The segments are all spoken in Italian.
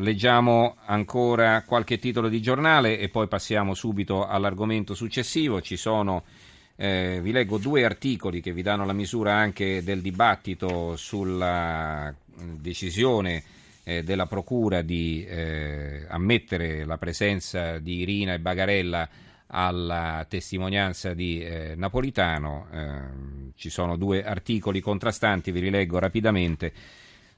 Leggiamo ancora qualche titolo di giornale e poi passiamo subito all'argomento successivo. Ci sono, eh, vi leggo due articoli che vi danno la misura anche del dibattito sulla decisione eh, della Procura di eh, ammettere la presenza di Irina e Bagarella alla testimonianza di eh, Napolitano. Ehm, ci sono due articoli contrastanti, vi rileggo rapidamente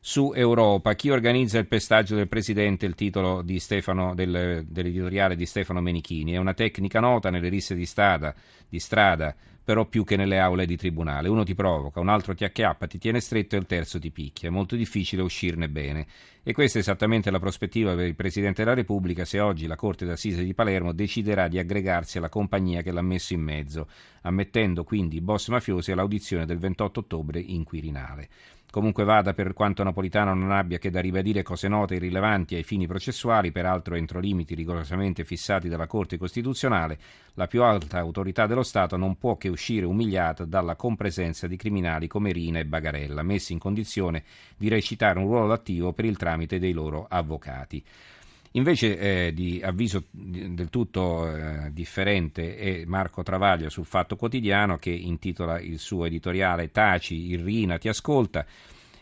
su Europa. Chi organizza il pestaggio del presidente? Il titolo di Stefano, del, dell'editoriale di Stefano Menichini. È una tecnica nota nelle risse di strada, di strada, però più che nelle aule di tribunale. Uno ti provoca, un altro ti acchiappa, ti tiene stretto e il terzo ti picchia. È molto difficile uscirne bene. E questa è esattamente la prospettiva per il Presidente della Repubblica se oggi la Corte d'Assise di Palermo deciderà di aggregarsi alla compagnia che l'ha messo in mezzo, ammettendo quindi i boss mafiosi all'audizione del 28 ottobre in Quirinale. Comunque vada, per quanto Napolitano non abbia che da ribadire cose note e rilevanti ai fini processuali, peraltro entro limiti rigorosamente fissati dalla Corte Costituzionale, la più alta autorità dello Stato non può che uscire umiliata dalla compresenza di criminali come Rina e Bagarella, messi in condizione di recitare un ruolo attivo per il tramite dei loro avvocati. Invece eh, di avviso del tutto eh, differente è Marco Travaglio sul Fatto Quotidiano che intitola il suo editoriale Taci, Irrina ti ascolta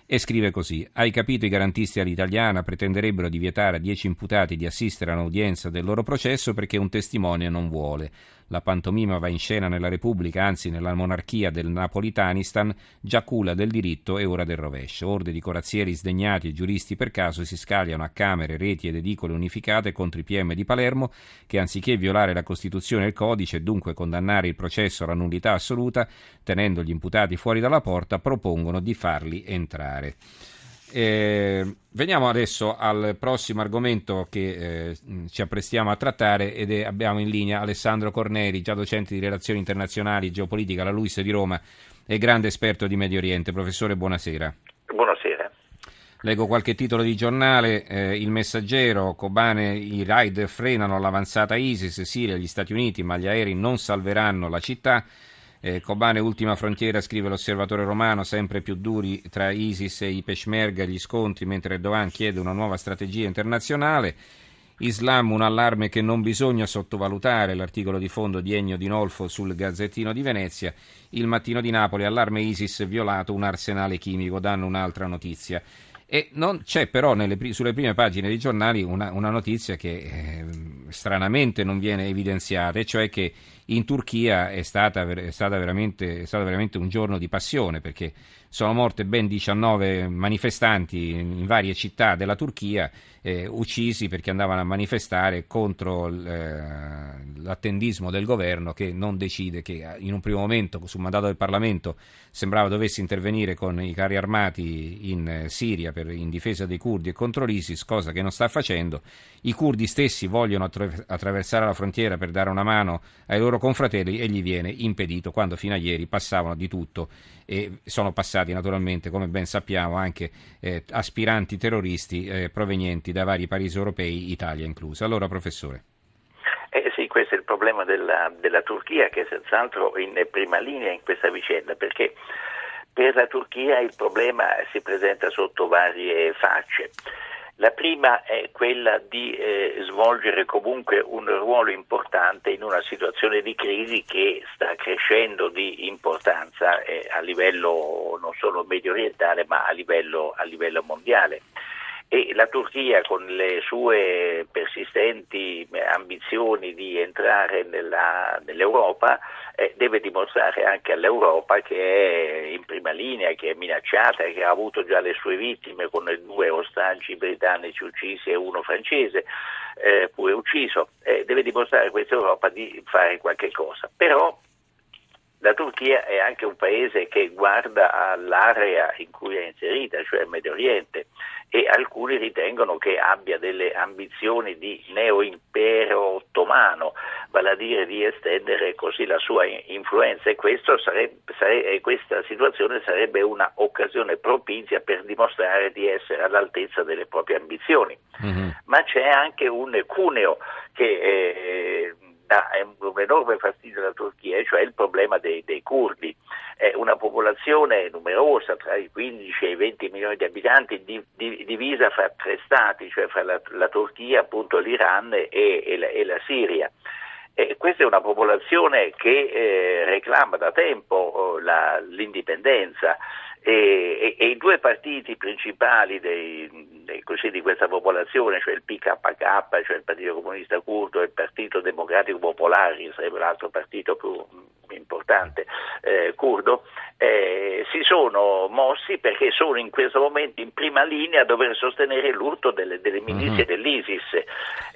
e scrive così: Hai capito, i garantisti all'italiana pretenderebbero di vietare a dieci imputati di assistere a un'udienza del loro processo perché un testimone non vuole. La pantomima va in scena nella Repubblica, anzi nella monarchia del Napolitanistan, già culla del diritto e ora del rovescio. Orde di corazzieri sdegnati e giuristi per caso si scagliano a camere, reti ed edicole unificate contro i PM di Palermo che anziché violare la Costituzione e il codice e dunque condannare il processo alla nullità assoluta, tenendo gli imputati fuori dalla porta, propongono di farli entrare. Eh, veniamo adesso al prossimo argomento che eh, ci apprestiamo a trattare ed è, abbiamo in linea Alessandro Corneri, già docente di relazioni internazionali e geopolitica alla LUIS di Roma e grande esperto di Medio Oriente. Professore, buonasera. Buonasera. Leggo qualche titolo di giornale, eh, il messaggero, Kobane, i raid frenano l'avanzata ISIS, Siria, gli Stati Uniti, ma gli aerei non salveranno la città. Eh, Kobane, ultima frontiera, scrive l'osservatore romano, sempre più duri tra ISIS e i Peshmerga gli scontri, mentre Erdogan chiede una nuova strategia internazionale. Islam, un allarme che non bisogna sottovalutare, l'articolo di fondo di Ennio Di Nolfo sul Gazzettino di Venezia. Il mattino di Napoli, allarme ISIS, violato un arsenale chimico, danno un'altra notizia. E non c'è però nelle, sulle prime pagine dei giornali una, una notizia che eh, stranamente non viene evidenziata, e cioè che in Turchia è, stata, è, stata è stato veramente un giorno di passione perché sono morte ben 19 manifestanti in varie città della Turchia, eh, uccisi perché andavano a manifestare contro eh, l'attendismo del governo che non decide, che in un primo momento sul mandato del Parlamento sembrava dovesse intervenire con i carri armati in eh, Siria per, in difesa dei curdi e contro l'ISIS, cosa che non sta facendo. I curdi stessi vogliono attraversare la frontiera per dare una mano ai loro confratelli e gli viene impedito quando fino a ieri passavano di tutto e sono passati naturalmente, come ben sappiamo, anche eh, aspiranti terroristi eh, provenienti da vari paesi europei, Italia inclusa. Allora, professore. Eh sì, questo è il problema della, della Turchia che è senz'altro in prima linea in questa vicenda, perché per la Turchia il problema si presenta sotto varie facce. La prima è quella di eh, svolgere comunque un ruolo importante in una situazione di crisi che sta crescendo di importanza eh, a livello non solo medio orientale ma a livello, a livello mondiale e la Turchia con le sue persistenti ambizioni di entrare nella, nell'Europa eh, deve dimostrare anche all'Europa che è in prima linea, che è minacciata, che ha avuto già le sue vittime con due ostaggi britannici uccisi e uno francese eh, pure ucciso, eh, deve dimostrare a questa Europa di fare qualche cosa. Però la Turchia è anche un paese che guarda all'area in cui è inserita, cioè il Medio Oriente, e alcuni ritengono che abbia delle ambizioni di neo-impero ottomano, vale a dire di estendere così la sua influenza e sarebbe, sarebbe, questa situazione sarebbe un'occasione propizia per dimostrare di essere all'altezza delle proprie ambizioni. Mm-hmm. Ma c'è anche un cuneo che eh, dà un enorme fastidio alla Turchia, cioè il problema dei, dei curdi. È una popolazione numerosa, tra i 15 e i 20 milioni di abitanti, di, di, divisa fra tre stati, cioè fra la, la Turchia, appunto l'Iran e, e, la, e la Siria. E questa è una popolazione che eh, reclama da tempo oh, la, l'indipendenza e, e, e, i due partiti principali dei, così, di questa popolazione, cioè il PKK, cioè il Partito Comunista Curdo e il Partito Democratico Popolare, che sarebbe l'altro partito più importante eh, curdo, eh, si sono mossi perché sono in questo momento in prima linea a dover sostenere l'urto delle, delle milizie mm-hmm. dell'ISIS.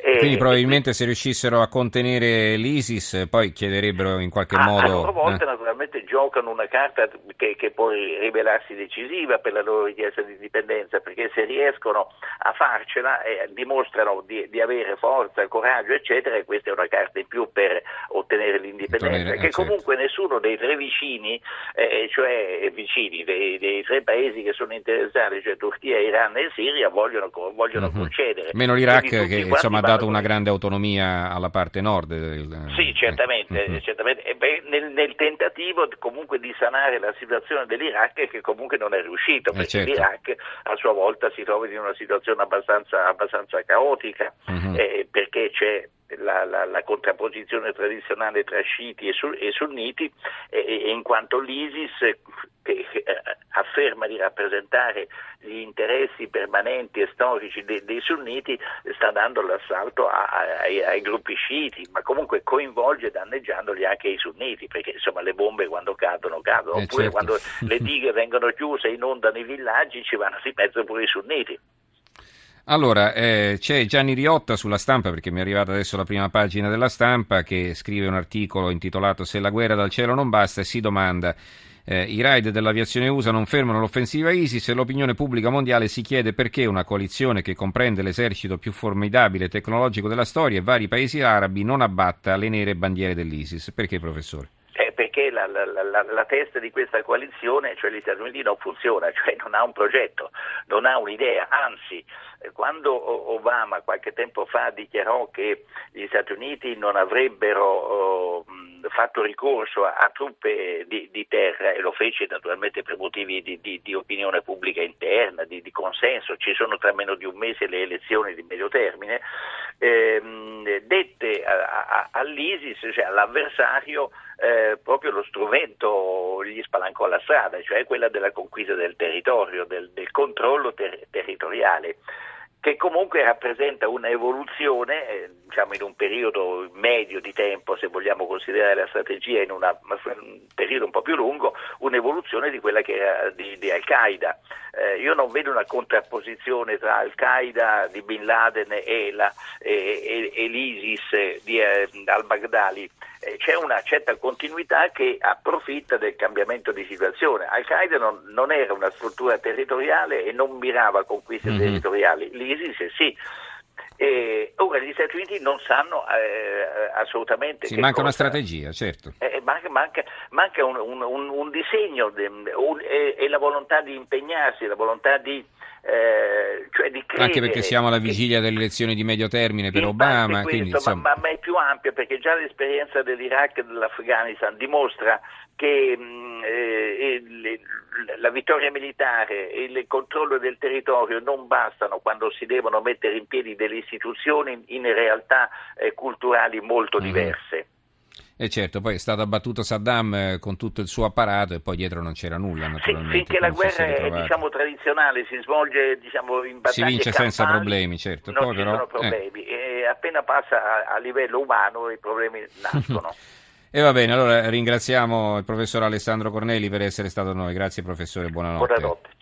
E, Quindi probabilmente e, se riuscissero a contenere l'ISIS poi chiederebbero in qualche a, modo... A loro volta eh. naturalmente giocano una carta che, che, può rivelarsi decisiva per la loro richiesta di indipendenza perché se riescono a farcela eh, dimostrano di, di, avere forza, coraggio eccetera e questa è una carta in più per ottenere l'indipendenza che eh, certo. comunque nessuno dei tre vicini eh, cioè vicini dei, dei, tre paesi che sono interessati, cioè Turchia, Iran e Siria, vogliono, vogliono mm-hmm. concedere. Meno l'Iraq che insomma, ha dato una grande autonomia alla parte nord. Del, sì, certamente, mm-hmm. certamente. Beh, nel, nel, tentativo comunque di sanare la situazione dell'Iraq che comunque non è riuscito, eh, perché eh certo. l'Iraq a sua volta si trova in una situazione abbastanza, abbastanza caotica, mm-hmm. eh, perché c'è la, la, la, contrapposizione tradizionale tra sciiti e, su, e sunniti, e, in quanto l'ISIS, che eh, afferma di rappresentare gli interessi permanenti e storici dei, dei sunniti, sta dando l'assalto a, a, ai, ai, gruppi sciiti, ma comunque coinvolge danneggiandoli anche i sunniti, perché insomma le bombe quando cadono cadono, eh, oppure certo. quando le dighe vengono chiuse e inondano i villaggi ci vanno di mezzo pure i sunniti. Allora, eh, c'è Gianni Riotta sulla stampa, perché mi è arrivata adesso la prima pagina della stampa, che scrive un articolo intitolato Se la guerra dal cielo non basta e si domanda eh, i raid dell'aviazione USA non fermano l'offensiva ISIS e l'opinione pubblica mondiale si chiede perché una coalizione che comprende l'esercito più formidabile e tecnologico della storia e vari paesi arabi non abbatta le nere bandiere dell'ISIS. Perché, professore? Perché la, la, la, la, testa di questa coalizione, cioè gli Stati Uniti, non funziona, cioè non ha un progetto, non ha un'idea, anzi eh, quando Obama qualche tempo fa dichiarò che gli Stati Uniti non avrebbero oh, fatto ricorso a, a truppe di, di, terra e lo fece naturalmente per motivi di, di, di opinione pubblica interna, di, consenso, ci sono tra meno di un mese le elezioni di medio termine, ehm, dette all'ISIS, cioè all'avversario, eh, proprio lo strumento gli spalancò la strada, cioè quella della conquista del territorio, del, del controllo ter- territoriale che comunque rappresenta un'evoluzione, eh, diciamo in un periodo medio di tempo, se vogliamo considerare la strategia in una, un periodo un po' più lungo, un'evoluzione di quella che era di, di Al-Qaeda. Eh, io non vedo una contrapposizione tra Al-Qaeda di Bin Laden e, la, e, e, e l'ISIS di eh, al-Baghdadi eh, c'è una certa continuità che approfitta del cambiamento di situazione. Al-Qaeda non, non era una struttura territoriale e non mirava a conquiste mm-hmm. territoriali, l'ISIS sì. E ora gli Stati Uniti non sanno eh, assolutamente. Sì, manca cosa. una strategia, certo. Eh, manca, manca, manca un, un, un, un, disegno de, e, e, la volontà di impegnarsi, la volontà di eh, cioè Anche perché siamo alla vigilia delle elezioni di medio termine per Obama. Questo, quindi, ma, ma, ma, è più ampia perché già l'esperienza dell'Iraq e dell'Afghanistan dimostra che eh, le, la vittoria militare e il controllo del territorio non bastano quando si devono mettere in piedi delle istituzioni in realtà eh, culturali molto mm-hmm. E certo, poi è stato abbattuto Saddam eh, con tutto il suo apparato e poi dietro non c'era nulla. Sì, finché la guerra è diciamo, tradizionale, si svolge diciamo, in battaglie Si vince campali, senza problemi, certo. Non poi ci però, sono eh. problemi. Eh. E appena passa a, a livello umano i problemi nascono. e va bene, allora ringraziamo il professor Alessandro Corneli per essere stato con noi. Grazie professore, buonanotte. Buonanotte.